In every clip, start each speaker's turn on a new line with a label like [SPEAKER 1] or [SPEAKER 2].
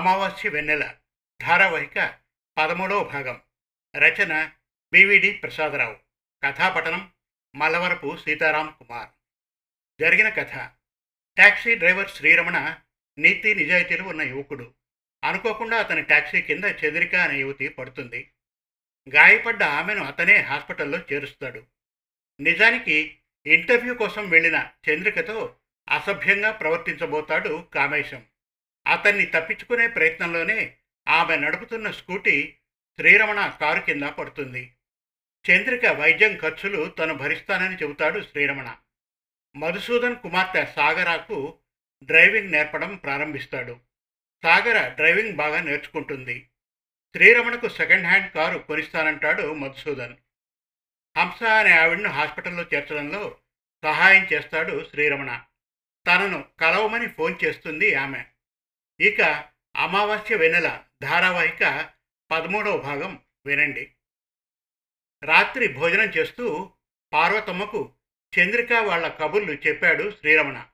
[SPEAKER 1] అమావాస్య వెన్నెల ధారావాహిక పదమూడవ భాగం. రచన బివిడి ప్రసాదరావు. కథాపఠనం మలవరపు సీతారాం కుమార్. జరిగిన కథ. ట్యాక్సీ డ్రైవర్ శ్రీరమణ నీతి నిజాయితీలు ఉన్న యువకుడు. అనుకోకుండా అతని టాక్సీ కింద చంద్రిక అనే యువతి పడుతుంది. గాయపడ్డ ఆమెను అతనే హాస్పిటల్లో చేరుస్తాడు. నిజానికి ఇంటర్వ్యూ కోసం వెళ్ళిన చంద్రికతో అసభ్యంగా ప్రవర్తించబోతాడు కామేశం. అతన్ని తప్పించుకునే ప్రయత్నంలోనే ఆమె నడుపుతున్న స్కూటీ శ్రీరమణ కారు కింద పడుతుంది. చంద్రిక వైద్యం ఖర్చులు తను భరిస్తానని చెబుతాడు శ్రీరమణ. మధుసూదన్ కుమార్తె సాగరాకు డ్రైవింగ్ నేర్పడం ప్రారంభిస్తాడు. సాగర డ్రైవింగ్ బాగా నేర్చుకుంటుంది. శ్రీరమణకు సెకండ్ హ్యాండ్ కారు కొనిస్తానంటాడు మధుసూదన్. హంస అనే ఆవిడను హాస్పిటల్లో చేర్చడంలో సహాయం చేస్తాడు శ్రీరమణ. తనను కలవమని ఫోన్ చేస్తుంది ఆమె. ఇక అమావాస్య వెన్నెల ధారావాహిక పదమూడవ భాగం వినండి. రాత్రి భోజనం చేస్తూ పార్వతమ్మకు చంద్రిక వాళ్ళ కబుర్లు చెప్పాడు శ్రీరమణ.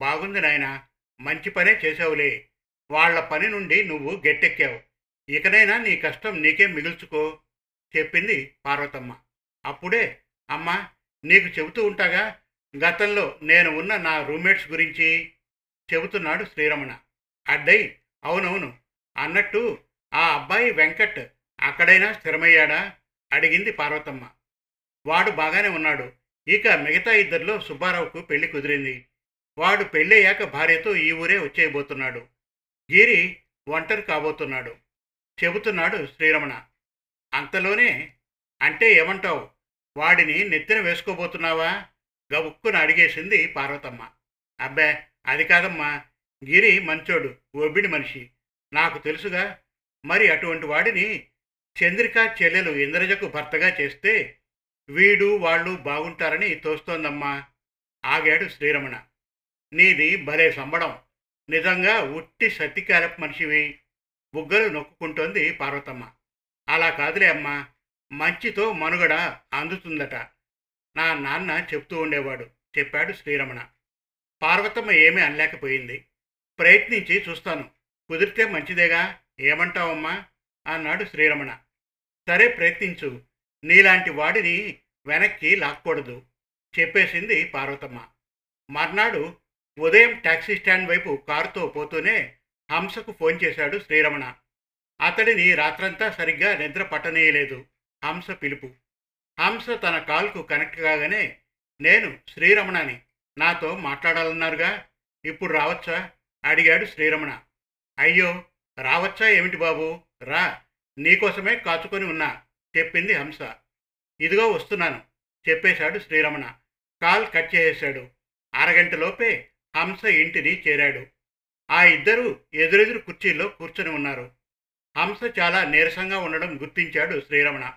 [SPEAKER 1] బాగుంది నాయన మంచి పనే చేసావులే వాళ్ళ పని నుండి నువ్వు గట్టెక్కావు. ఇకనైనా నీ కష్టం నీకే మిగుల్చుకో చెప్పింది పార్వతమ్మ. అప్పుడే అమ్మా నీకు చెబుతూ ఉంటాగా గతంలో నేను ఉన్న నా రూమ్మేట్స్ గురించి? చెబుతున్నాడు శ్రీరమణ. అడ్డై అవునవును. అన్నట్టు ఆ అబ్బాయి వెంకట్ అక్కడైనా స్థిరమయ్యాడా? అడిగింది పార్వతమ్మ. వాడు బాగానే ఉన్నాడు. ఇక మిగతా ఇద్దరిలో సుబ్బారావుకు పెళ్ళి కుదిరింది. వాడు పెళ్ళయ్యాక భార్యతో ఈ ఊరే వచ్చేయబోతున్నాడు. గిరి ఒంటరి కాబోతున్నాడు. చెబుతున్నాడు శ్రీరమణ. అంతలోనే అంటే ఏమంటావు? వాడిని నెత్తిన వేసుకోబోతున్నావా? గబుక్కున అడిగేసింది పార్వతమ్మ. అబ్బే అది కాదమ్మా. గిరి మంచోడు ఒబ్బిడి మనిషి. నాకు తెలుసుగా మరి అటువంటి వాడిని చంద్రిక చెల్లెలు ఇంద్రజకు భర్తగా చేస్తే వీడు వాళ్ళు బాగుంటారని తోస్తోందమ్మా. ఆగాడు శ్రీరమణ. నీది భలే సంబడం. నిజంగా ఉట్టి సతికారపు మనిషివి. బుగ్గలు నొక్కుంటోంది పార్వతమ్మ. అలా కాదులే అమ్మా. మంచితో మనుగడ అందుతుందట. నా నాన్న చెప్తూ ఉండేవాడు చెప్పాడు శ్రీరమణ. పార్వతమ్మ ఏమీ అనలేకపోయింది. ప్రయత్నించి చూస్తాను. కుదిరితే మంచిదేగా? ఏమంటావమ్మా? అన్నాడు శ్రీరమణ. సరే ప్రయత్నించు. నీలాంటి వాడిని వెనక్కి లాక్కూడదు. చెప్పేసింది పార్వతమ్మ. మర్నాడు ఉదయం టాక్సీ స్టాండ్ వైపు కారుతో పోతూనే హంసకు ఫోన్ చేశాడు శ్రీరమణ. అతడిని రాత్రంతా సరిగ్గా నిద్ర పట్టనీయలేదు. హంస పిలుపు. హంస తన కాల్కు కనెక్ట్ కాగానే నేను శ్రీరమణని. నాతో మాట్లాడాలన్నారుగా? ఇప్పుడు రావచ్చా? అడిగాడు శ్రీరమణ. అయ్యో రావచ్చా ఏమిటి బాబు? రా నీకోసమే కాచుకొని ఉన్నా చెప్పింది హంస. ఇదిగో వస్తున్నాను చెప్పేశాడు శ్రీరమణ. కాల్ కట్ చేసేశాడు. అరగంటలోపే హంస ఇంటిని చేరాడు. ఆ ఇద్దరూ ఎదురెదురు కుర్చీల్లో కూర్చొని ఉన్నారు. హంస చాలా నీరసంగా ఉండడం గుర్తించాడు శ్రీరమణ.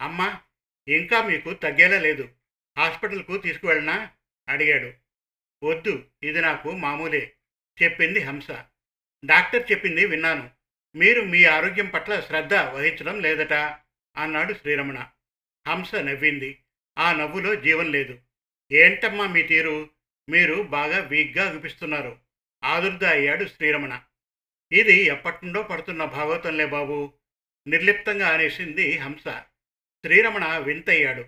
[SPEAKER 1] అమ్మా ఇంకా మీకు తగ్గేలా లేదు. హాస్పిటల్కు తీసుకువెళ్ళనా? అడిగాడు. వద్దు ఇది నాకు మామూలే. చెప్పింది హంస. డాక్టర్ చెప్పింది విన్నాను. మీరు మీ ఆరోగ్యం పట్ల శ్రద్ధ వహించడం లేదట అన్నాడు శ్రీరమణ. హంస నవ్వింది. ఆ నవ్వులో జీవం లేదు. ఏంటమ్మా మీ తీరు? మీరు బాగా వీక్గా అనిపిస్తున్నారు ఆదుర్ద అయ్యాడు శ్రీరమణ. ఇది ఎప్పటినుండో పడుతున్న భాగవతంలే బాబు నిర్లిప్తంగా అనేసింది హంస. శ్రీరమణ వింతయ్యాడు.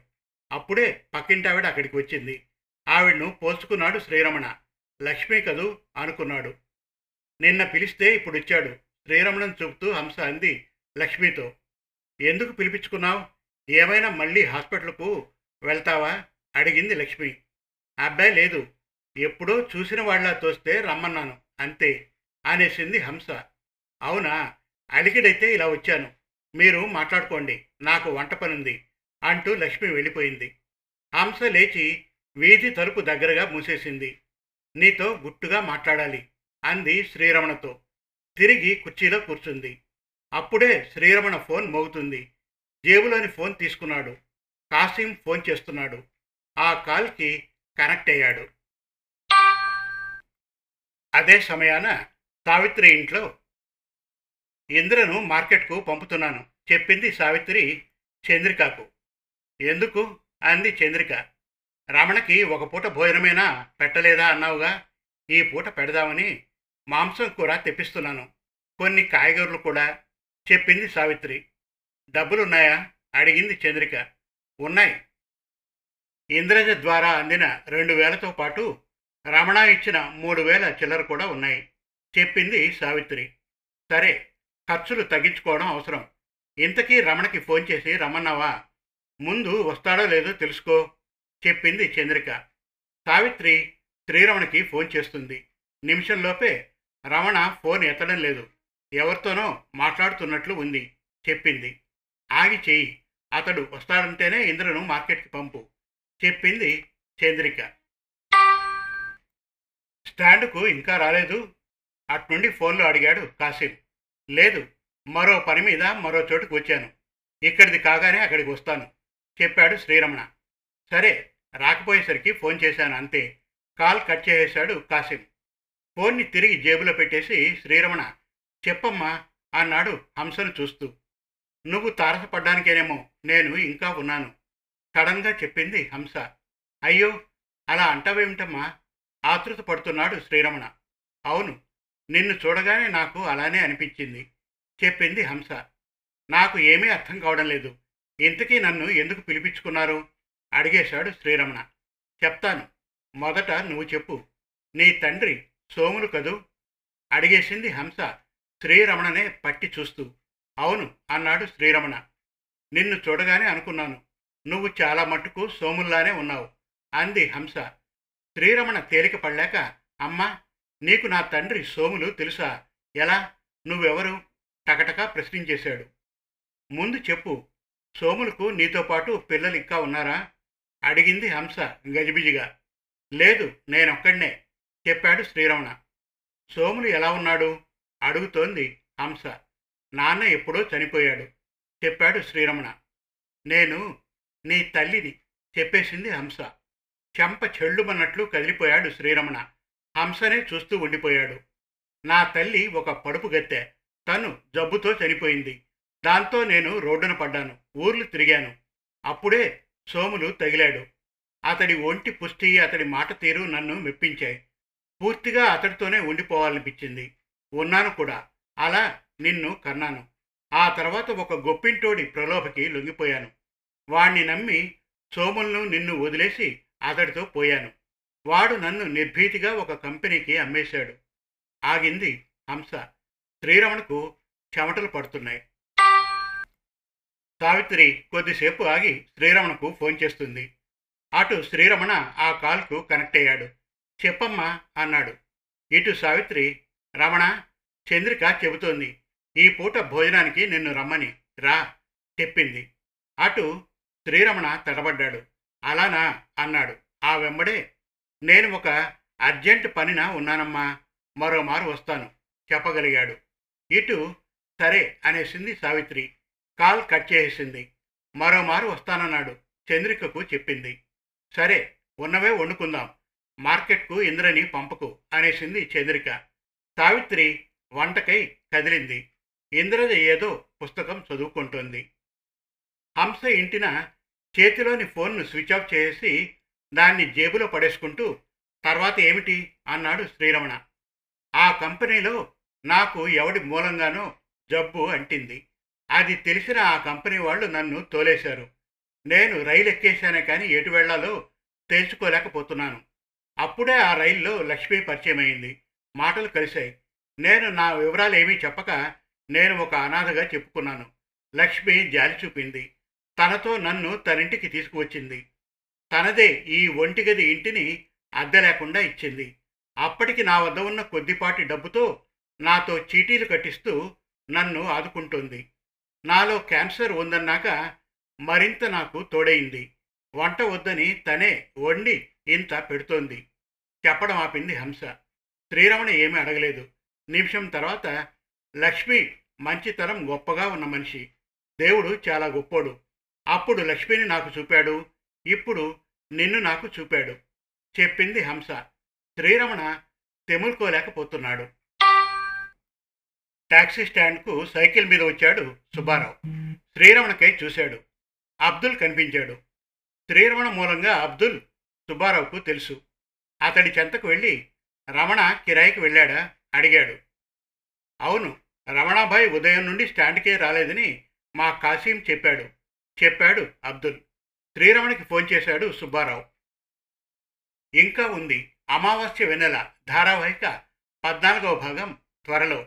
[SPEAKER 1] అప్పుడే పక్కింటావిడ అక్కడికి వచ్చింది. ఆవిడను పోల్చుకున్నాడు శ్రీరమణ. లక్ష్మీ కదూ అనుకున్నాడు. నిన్న పిలిస్తే ఇప్పుడు ఇచ్చాడు శ్రీరమణం చూపుతూ హంస అంది లక్ష్మితో. ఎందుకు పిలిపించుకున్నావు? ఏమైనా మళ్ళీ హాస్పిటల్కు వెళ్తావా? అడిగింది లక్ష్మి. అబ్బాయి లేదు. ఎప్పుడో చూసిన వాళ్ళ తోస్తే రమ్మన్నాను. అంతే అనేసింది హంస. అవునా? అలికిడైతే ఇలా వచ్చాను. మీరు మాట్లాడుకోండి. నాకు వంట పనుంది అంటూ లక్ష్మి వెళ్ళిపోయింది. హంస లేచి వీధి తలుపు దగ్గరగా మూసేసింది. నీతో గుట్టుగా మాట్లాడాలి అంది శ్రీరమణతో. తిరిగి కుర్చీలో కూర్చుంది. అప్పుడే శ్రీరమణ ఫోన్ మోగుతుంది. జేబులోని ఫోన్ తీసుకున్నాడు. కాసిం ఫోన్ చేస్తున్నాడు. ఆ కాల్కి కనెక్ట్ అయ్యాడు. అదే సమయాన సావిత్రి ఇంట్లో ఇంద్రను మార్కెట్కు పంపుతున్నాను చెప్పింది సావిత్రి చంద్రికకు. ఎందుకు? అంది చంద్రిక. రమణకి ఒక పూట భోజనమైనా పెట్టలేదా అన్నావుగా? ఈ పూట పెడదామని మాంసం కూర తెప్పిస్తున్నాను. కొన్ని కాయగూరలు కూడా చెప్పింది సావిత్రి. డబ్బులున్నాయా? అడిగింది చంద్రిక. ఉన్నాయి. ఇంద్రజ ద్వారా అందిన రెండు వేలతో పాటు రమణ ఇచ్చిన మూడు వేల చిల్లర కూడా ఉన్నాయి చెప్పింది సావిత్రి. సరే ఖర్చులు తగ్గించుకోవడం అవసరం. ఇంతకీ రమణకి ఫోన్ చేసి రమ్మన్నావా? ముందు వస్తాడో లేదో తెలుసుకో. చెప్పింది చంద్రిక. సావిత్రి శ్రీరమణకి ఫోన్ చేస్తుంది. నిమిషంలోపే రమణ ఫోన్ ఎత్తడం లేదు. ఎవరితోనో మాట్లాడుతున్నట్లు ఉంది చెప్పింది. ఆగి చేయి అతడు వస్తాడంటేనే ఇంద్రను మార్కెట్కి పంపు చెప్పింది చంద్రిక. స్టాండ్కు ఇంకా రాలేదు. అట్నుండి ఫోన్లో అడిగాడు కాసిం. లేదు మరో పని మీద మరో చోటుకు వచ్చాను. ఇక్కడిది కాగానే అక్కడికి వస్తాను చెప్పాడు శ్రీరమణ. సరే రాకపోయేసరికి ఫోన్ చేశాను అంతే. కాల్ కట్ చేసేశాడు కాసిం. ఫోన్ని తిరిగి జేబులో పెట్టేసి శ్రీరమణ చెప్పమ్మా అన్నాడు హంసను చూస్తూ. నువ్వు తారసపడ్డానికేనేమో నేను ఇంకా ఉన్నాను సడన్గా చెప్పింది హంస. అయ్యో అలా అంటావేమిటమ్మా? ఆతృత పడుతున్నాడు శ్రీరమణ. అవును నిన్ను చూడగానే నాకు అలానే అనిపించింది చెప్పింది హంస. నాకు ఏమీ అర్థం కావడం లేదు. ఇంతకీ నన్ను ఎందుకు పిలిపించుకున్నారు? అడిగేశాడు శ్రీరమణ. చెప్తాను. మొదట నువ్వు చెప్పు. నీ తండ్రి సోములు కదూ? అడిగేసింది హంస శ్రీరమణనే పట్టి చూస్తూ. అవును అన్నాడు శ్రీరమణ. నిన్ను చూడగానే అనుకున్నాను. నువ్వు చాలా మట్టుకు సోముల్లానే ఉన్నావు అంది హంస. శ్రీరమణ తేలిక పడలేక అమ్మా నీకు నా తండ్రి సోములు తెలుసా? ఎలా? నువ్వెవరు? టకటకా ప్రశ్నించేశాడు. ముందు చెప్పు. సోములకు నీతో పాటు పిల్లలు ఇంకా ఉన్నారా? అడిగింది హంస గజిబిజిగా. లేదు నేనొక్కడినే చెప్పాడు శ్రీరమణ. సోములు ఎలా ఉన్నాడు? అడుగుతోంది హంస. నాన్న ఎప్పుడో చనిపోయాడు చెప్పాడు శ్రీరమణ. నేను నీ తల్లిది చెప్పేసింది హంస. చెంప చెళ్ళుమన్నట్లు కదిలిపోయాడు శ్రీరమణ. హంసనే చూస్తూ ఉండిపోయాడు. నా తల్లి ఒక పడుపు గత్తె. తను జబ్బుతో చనిపోయింది. దాంతో నేను రోడ్డున పడ్డాను. ఊర్లు తిరిగాను. అప్పుడే సోములు తగిలాడు. అతడి ఒంటి పుష్టి అతడి మాట తీరు నన్ను మెప్పించాయి. పూర్తిగా అతడితోనే ఉండిపోవాలనిపించింది. ఉన్నాను కూడా. అలా నిన్ను కన్నాను. ఆ తర్వాత ఒక గొప్పింటోడి ప్రలోభకి లొంగిపోయాను. వాణ్ణి నమ్మి సోములను నిన్ను వదిలేసి అతడితో పోయాను. వాడు నన్ను నిర్భీతిగా ఒక కంపెనీకి అమ్మేశాడు. ఆగింది హంస. శ్రీరమణకు చెమటలు పడుతున్నాయి. సావిత్రి కొద్దిసేపు ఆగి శ్రీరమణకు ఫోన్ చేస్తుంది. అటు శ్రీరమణ ఆ కాల్కు కనెక్ట్ అయ్యాడు. చెప్పమ్మా అన్నాడు. ఇటు సావిత్రి రమణ చంద్రిక చెబుతోంది. ఈ పూట భోజనానికి నిన్ను రమ్మని. రా చెప్పింది. అటు శ్రీరమణ తడబడ్డాడు. అలానా అన్నాడు. ఆ వెంబడే నేను ఒక అర్జెంట్ పనిన ఉన్నానమ్మా. మరోమారు వస్తాను. చెప్పగలిగాడు. ఇటు సరే అనేసింది సావిత్రి. కాల్ కట్ చేసేసింది మరోమారు వస్తానన్నాడు. చంద్రికకు చెప్పింది. సరే ఉన్నవే వండుకుందాం. మార్కెట్కు ఇంద్రని పంపకు అనేసింది చంద్రిక. సావిత్రి వంటకై కదిలింది. ఇంద్రజ ఏదో పుస్తకం చదువుకుంటోంది. హంస ఇంటిన చేతిలోని ఫోన్ను స్విచ్ ఆఫ్ చేసి దాన్ని జేబులో పడేసుకుంటూ తర్వాత ఏమిటి? అన్నాడు శ్రీరమణ. ఆ కంపెనీలో నాకు ఎవడి మూలంగానో జబ్బు అంటింది. అది తెలిసిన ఆ కంపెనీ వాళ్ళు నన్ను తోలేశారు. నేను రైలు ఎక్కేశానే కానీ ఎటు వెళ్ళాలో తెలుసుకోలేకపోతున్నాను. అప్పుడే ఆ రైల్లో లక్ష్మి పరిచయం అయింది. మాటలు కలిశాయి. నేను నా వివరాలు ఏమీ చెప్పక నేను ఒక అనాథగా చెప్పుకున్నాను. లక్ష్మి జాలి చూపింది. తనతో నన్ను తనింటికి తీసుకువచ్చింది. తనదే ఈ ఒంటిగది ఇంటిని అద్దె లేకుండా ఇచ్చింది. అప్పటికి నా వద్ద ఉన్న కొద్దిపాటి డబ్బుతో నాతో చీటీలు కట్టిస్తూ నన్ను ఆదుకుంటుంది. నాలో క్యాన్సర్ ఉందన్నాక మరింత నాకు తోడైంది వంట వద్దని తనే వండి ఇంత పెడుతోంది. చెప్పడం ఆపింది హంస. శ్రీరమణ ఏమీ అడగలేదు. నిమిషం తర్వాత లక్ష్మి మంచితనం గొప్పగా ఉన్న మనిషి. దేవుడు చాలా గొప్పోడు. అప్పుడు లక్ష్మిని నాకు చూపాడు. ఇప్పుడు నిన్ను నాకు చూపాడు. చెప్పింది హంస. శ్రీరమణ తెములుకోలేకపోతున్నాడు. టాక్సీ స్టాండ్కు సైకిల్ మీద వచ్చాడు సుబ్బారావు. శ్రీరమణకై చూశాడు. అబ్దుల్ కనిపించాడు. శ్రీరమణ మూలంగా అబ్దుల్ సుబ్బారావుకు తెలుసు. అతడి చెంతకు వెళ్ళి రమణ కిరాయికి వెళ్ళాడా? అడిగాడు. అవును రమణాభాయ్ ఉదయం నుండి స్టాండ్కే రాలేదని మా కాసీం చెప్పాడు. చెప్పాడు అబ్దుల్. శ్రీరమణకి ఫోన్ చేశాడు సుబ్బారావు. ఇంకా ఉంది. అమావాస్య వెన్నెల ధారావాహిక పద్నాలుగవ భాగం త్వరలో.